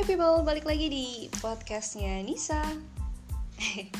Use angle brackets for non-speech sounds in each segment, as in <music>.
Hai people, balik lagi di podcastnya Nisa. <laughs> Oke,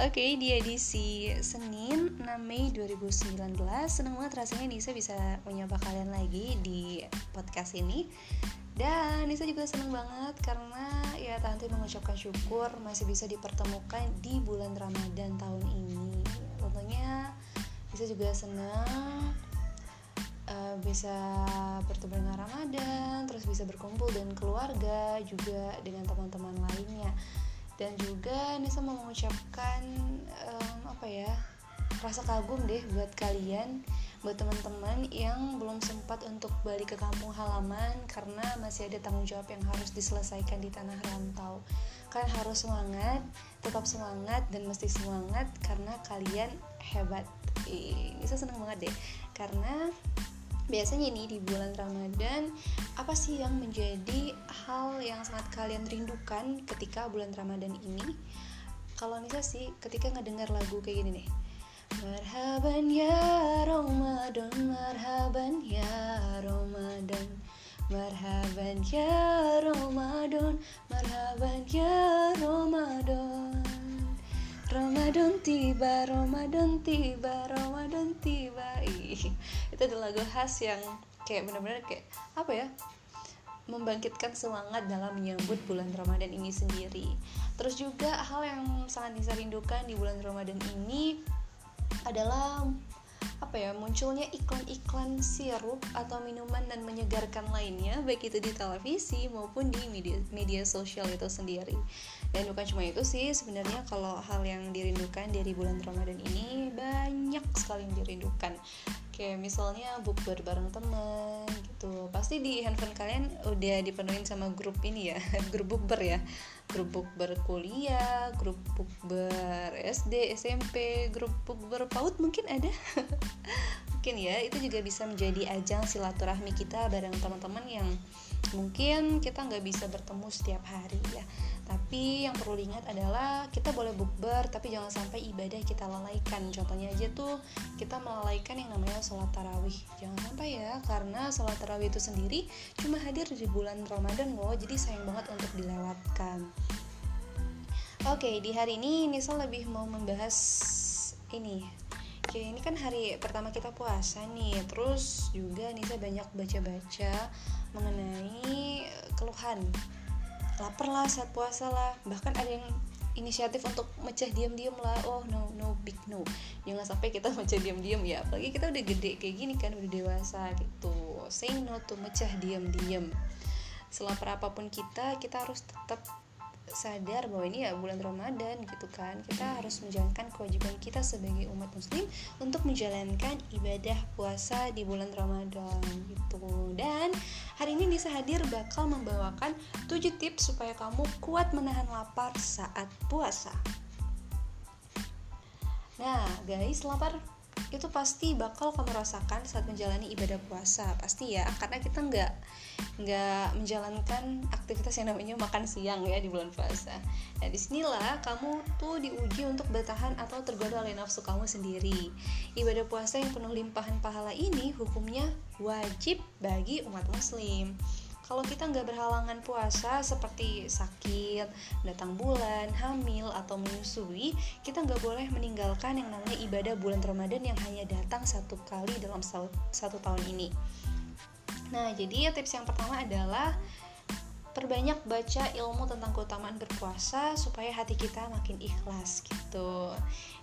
okay, di edisi Senin 6 Mei 2019 Senang banget rasanya Nisa bisa menyapa kalian lagi di podcast ini. Dan Nisa juga senang banget karena ya tante mengucapkan syukur masih bisa dipertemukan di bulan Ramadan tahun ini. Tentunya Nisa juga senang uh, bisa bertemu dengan Ramadan, terus bisa berkumpul dengan keluarga, juga dengan teman-teman lainnya. Dan juga Nisa mau mengucapkan um, apa ya rasa kagum deh buat kalian, buat teman-teman yang belum sempat untuk balik ke kampung halaman karena masih ada tanggung jawab yang harus diselesaikan di tanah rantau. Kalian harus semangat, tetap semangat dan mesti semangat karena kalian hebat. Ih, Nisa seneng banget deh karena biasanya nih di bulan Ramadan apa sih yang menjadi hal yang sangat kalian rindukan ketika bulan Ramadan ini? Kalau Nisa sih ketika ngedengar lagu kayak gini nih. Marhaban ya Ramadan Marhaban ya Ramadan. Marhaban ya Ramadan Marhaban ya Ramadan Ramadan tiba, Ramadan tiba, Ramadan tiba. Ih, itu adalah lagu khas yang kayak benar-benar kayak apa ya? membangkitkan semangat dalam menyambut bulan Ramadan ini sendiri. Terus juga hal yang sangat bisa rindukan di bulan Ramadan ini adalah apa ya munculnya iklan-iklan sirup atau minuman dan menyegarkan lainnya baik itu di televisi maupun di media media sosial itu sendiri. Dan bukan cuma itu sih sebenarnya kalau hal yang dirindukan dari bulan Ramadan ini banyak sekali yang dirindukan kayak misalnya bukber bareng temen gitu. Pasti di handphone kalian udah dipenuhin sama grup ini ya <laughs> grup bukber ya. Grup bukber kuliah grup bukber SD SMP grup bukber paut mungkin ada. <laughs> Mungkin ya itu juga bisa menjadi ajang silaturahmi kita bareng teman-teman yang mungkin kita nggak bisa bertemu setiap hari ya. Tapi yang perlu diingat adalah kita boleh bukber tapi jangan sampai ibadah kita lalaikan. Contohnya aja tuh kita melalaikan yang namanya sholat tarawih. Jangan sampai ya karena sholat tarawih itu sendiri cuma hadir di bulan Ramadan loh jadi sayang banget untuk dilewatkan. Oke di hari ini Nisa lebih mau membahas ini Oke, ini kan hari pertama kita puasa nih. Terus juga Nisa banyak baca-baca mengenai keluhan. Lapar lah saat puasa lah. Bahkan ada yang inisiatif untuk mecah diam-diam lah. Oh no no big no. Jangan sampai kita <laughs> mecah diam-diam ya. Apalagi kita udah gede kayak gini kan udah dewasa gitu. Say no to mecah diam-diam. Selapar apa pun kita kita harus tetap sadar bahwa ini ya bulan Ramadan gitu kan. Kita harus menjalankan kewajiban kita sebagai umat muslim untuk menjalankan ibadah puasa di bulan Ramadan gitu. Dan hari ini bisa hadir bakal membawakan 7 tips supaya kamu kuat menahan lapar saat puasa. Nah guys lapar itu pasti bakal kamu rasakan saat menjalani ibadah puasa pasti ya. Karena kita nggak nggak menjalankan aktivitas yang namanya makan siang ya di bulan puasa. Nah di sinilah kamu tuh diuji untuk bertahan atau tergoda oleh nafsu kamu sendiri. Ibadah puasa yang penuh limpahan pahala ini hukumnya wajib bagi umat muslim kalau kita nggak berhalangan puasa seperti sakit, datang bulan, hamil, atau menyusui, kita nggak boleh meninggalkan yang namanya ibadah bulan Ramadan yang hanya datang satu kali dalam satu tahun ini. Nah, jadi tips yang pertama adalah perbanyak baca ilmu tentang keutamaan berpuasa supaya hati kita makin ikhlas gitu.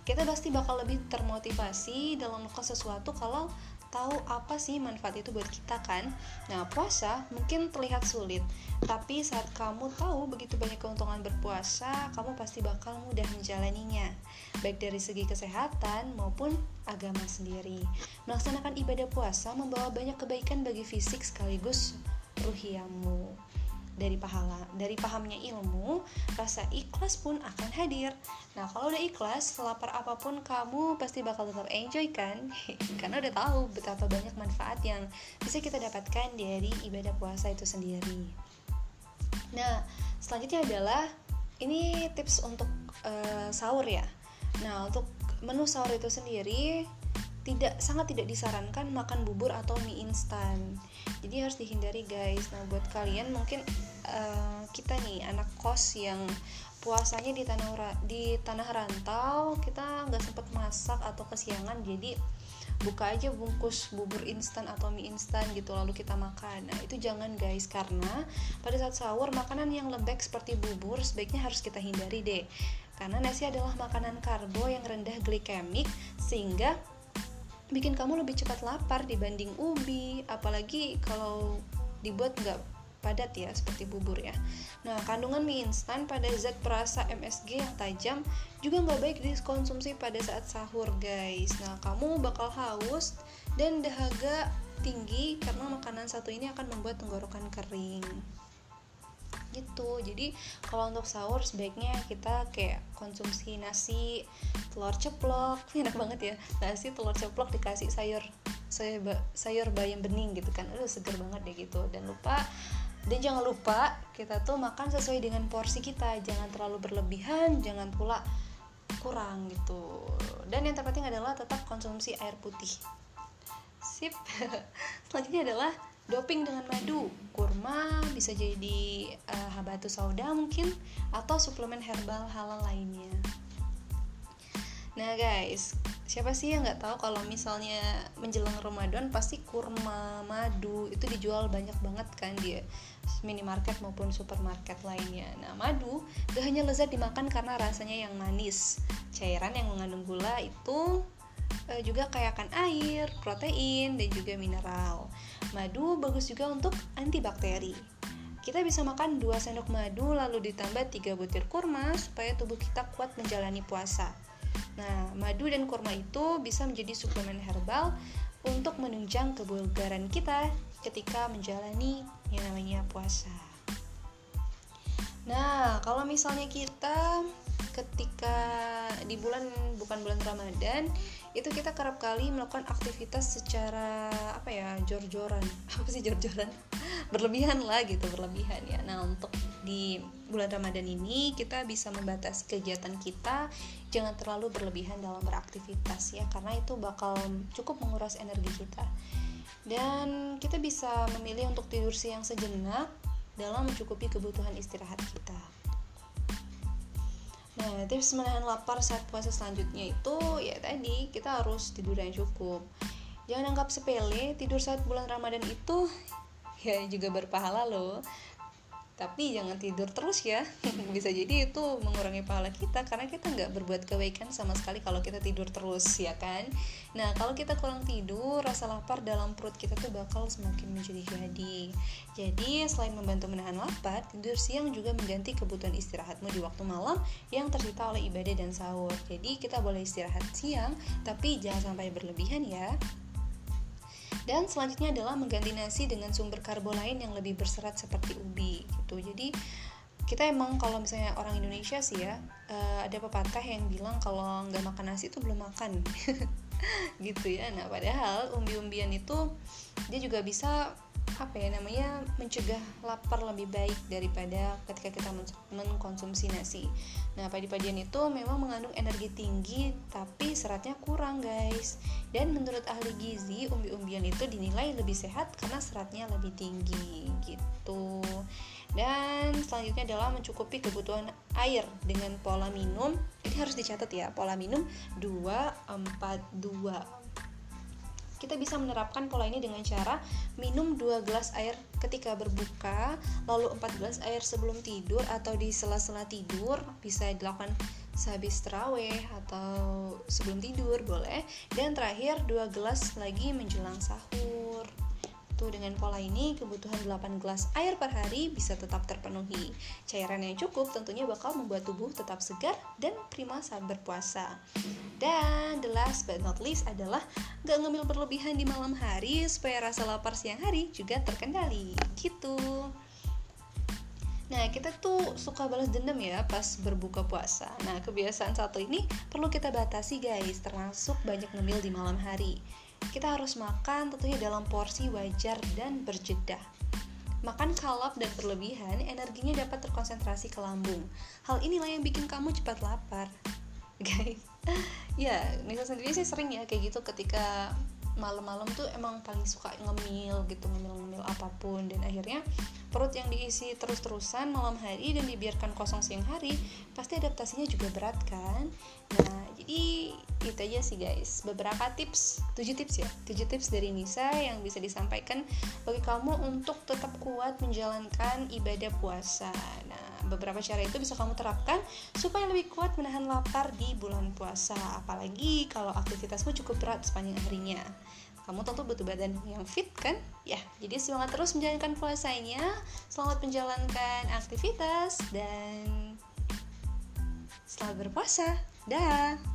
Kita pasti bakal lebih termotivasi dalam melakukan sesuatu kalau tahu apa sih manfaat itu buat kita kan? Nah puasa mungkin terlihat sulit tapi saat kamu tahu begitu banyak keuntungan berpuasa kamu pasti bakal mudah menjalaninya baik dari segi kesehatan maupun agama sendiri. Melaksanakan ibadah puasa membawa banyak kebaikan bagi fisik sekaligus ruhiamu dari pahala dari pahamnya ilmu rasa ikhlas pun akan hadir. Nah kalau udah ikhlas selapar apa pun kamu pasti bakal tetap enjoy kan? <laughs> Karena udah tahu betapa banyak manfaat yang bisa kita dapatkan dari ibadah puasa itu sendiri. Nah selanjutnya adalah ini tips untuk uh, sahur ya. Nah untuk menu sahur itu sendiri tidak sangat tidak disarankan makan bubur atau mie instan. Jadi harus dihindari guys. Nah buat kalian mungkin uh, kita nih anak kos yang puasanya di tanah di tanah rantau kita nggak sempet masak atau kesiangan jadi buka aja bungkus bubur instan atau mie instan gitu lalu kita makan. Nah itu jangan guys karena pada saat sahur makanan yang lembek seperti bubur sebaiknya harus kita hindari deh. Karena nasi adalah makanan karbo yang rendah glikemik sehingga bikin kamu lebih cepat lapar dibanding ubi apalagi kalau dibuat nggak padat ya seperti bubur ya. Nah kandungan mie instan pada zat perasa MSG yang tajam juga nggak baik dikonsumsi pada saat sahur guys. Nah kamu bakal haus dan dahaga tinggi karena makanan satu ini akan membuat tenggorokan kering gitu. Jadi kalau untuk sahur sebaiknya kita kayak konsumsi nasi telur ceplok. <laughs> Enak banget ya. Nasi telur ceplok dikasih sayur sayur, sayur bayam bening gitu kan. Aduh seger banget deh gitu. Dan lupa dan jangan lupa kita tuh makan sesuai dengan porsi kita. Jangan terlalu berlebihan jangan pula kurang gitu. Dan yang terpenting adalah tetap konsumsi air putih. Sip. <laughs> Selanjutnya adalah doping dengan madu, kurma, bisa jadi uh, habatus sauda mungkin atau suplemen herbal halal lainnya. Nah guys, siapa sih yang nggak tahu kalau misalnya menjelang Ramadan pasti kurma, madu itu dijual banyak banget kan di minimarket maupun supermarket lainnya. Nah madu gak hanya lezat dimakan karena rasanya yang manis, cairan yang mengandung gula itu uh, juga kayakan air, protein, dan juga mineral. Madu bagus juga untuk antibakteri. Kita bisa makan 2 sendok madu lalu ditambah 3 butir kurma supaya tubuh kita kuat menjalani puasa. Nah, madu dan kurma itu bisa menjadi suplemen herbal untuk menunjang kebugaran kita ketika menjalani yang namanya puasa. Nah, kalau misalnya kita ketika di bulan bukan bulan Ramadan itu kita kerap kali melakukan aktivitas secara apa ya jor-joran. <laughs> Apa sih jor-joran? Berlebihan lah gitu berlebihan ya. Nah untuk di bulan Ramadan ini kita bisa membatasi kegiatan kita. Jangan terlalu berlebihan dalam beraktivitas ya karena itu bakal cukup menguras energi kita. Dan kita bisa memilih untuk tidur siang sejenak dalam mencukupi kebutuhan istirahat kita Nah, tips menahan lapar saat puasa selanjutnya itu ya tadi kita harus tidur yang cukup. Jangan anggap sepele, tidur saat bulan Ramadan itu <laughs> ya juga berpahala loh tapi jangan tidur terus ya. <laughs> Bisa jadi itu mengurangi pahala kita karena kita nggak berbuat kebaikan sama sekali kalau kita tidur terus ya kan? Nah kalau kita kurang tidur rasa lapar dalam perut kita tuh bakal semakin menjadi-jadi jadi selain membantu menahan lapar tidur siang juga mengganti kebutuhan istirahatmu di waktu malam yang tersita oleh ibadah dan sahur. Jadi kita boleh istirahat siang tapi jangan sampai berlebihan ya dan selanjutnya adalah mengganti nasi dengan sumber karbo lain yang lebih berserat seperti ubi gitu. Jadi kita emang kalau misalnya orang Indonesia sih ya uh, ada pepatah yang bilang kalau nggak makan nasi itu belum makan. <laughs> Gitu ya. Nah padahal umbi-umbian itu dia juga bisa apa ya namanya mencegah lapar lebih baik daripada ketika kita mengkonsumsi nasi. Nah, padi-padian itu memang mengandung energi tinggi tapi seratnya kurang, guys. Dan menurut ahli gizi, umbi-umbian itu dinilai lebih sehat karena seratnya lebih tinggi gitu. Dan selanjutnya adalah mencukupi kebutuhan air dengan pola minum. Ini harus dicatat ya, pola minum 242 kita bisa menerapkan pola ini dengan cara minum 2 gelas air ketika berbuka, lalu 4 gelas air sebelum tidur atau di sela-sela tidur, bisa dilakukan sehabis terawih atau sebelum tidur boleh, dan terakhir 2 gelas lagi menjelang sahur. Tuh dengan pola ini kebutuhan 8 gelas air per hari bisa tetap terpenuhi. Cairan yang cukup tentunya bakal membuat tubuh tetap segar dan prima saat berpuasa. Dan the last but not least adalah gak ngemil berlebihan di malam hari supaya rasa lapar siang hari juga terkendali. Gitu. Nah, kita tuh suka balas dendam ya pas berbuka puasa. Nah, kebiasaan satu ini perlu kita batasi guys, termasuk banyak ngemil di malam hari. Kita harus makan tentunya dalam porsi wajar dan berjeda. Makan kalap dan berlebihan, energinya dapat terkonsentrasi ke lambung. Hal inilah yang bikin kamu cepat lapar. <laughs> Guys, ya, Nisa sendiri sih sering ya kayak gitu ketika malam-malam tuh emang paling suka ngemil gitu ngemil-ngemil apa pun. Dan akhirnya perut yang diisi terus-terusan malam hari dan dibiarkan kosong siang hari pasti adaptasinya juga berat kan? Nah jadi itu aja sih guys. Beberapa tips 7 tips ya 7 tips dari Nisa yang bisa disampaikan bagi kamu untuk tetap kuat menjalankan ibadah puasa. Nah beberapa cara itu bisa kamu terapkan supaya lebih kuat menahan lapar di bulan puasa. Apalagi kalau aktivitasmu cukup berat sepanjang harinya. Kamu tentu butuh badan yang fit kan? Ya jadi semangat terus menjalankan puasanya. Selamat menjalankan aktivitas dan selamat berpuasa. Dah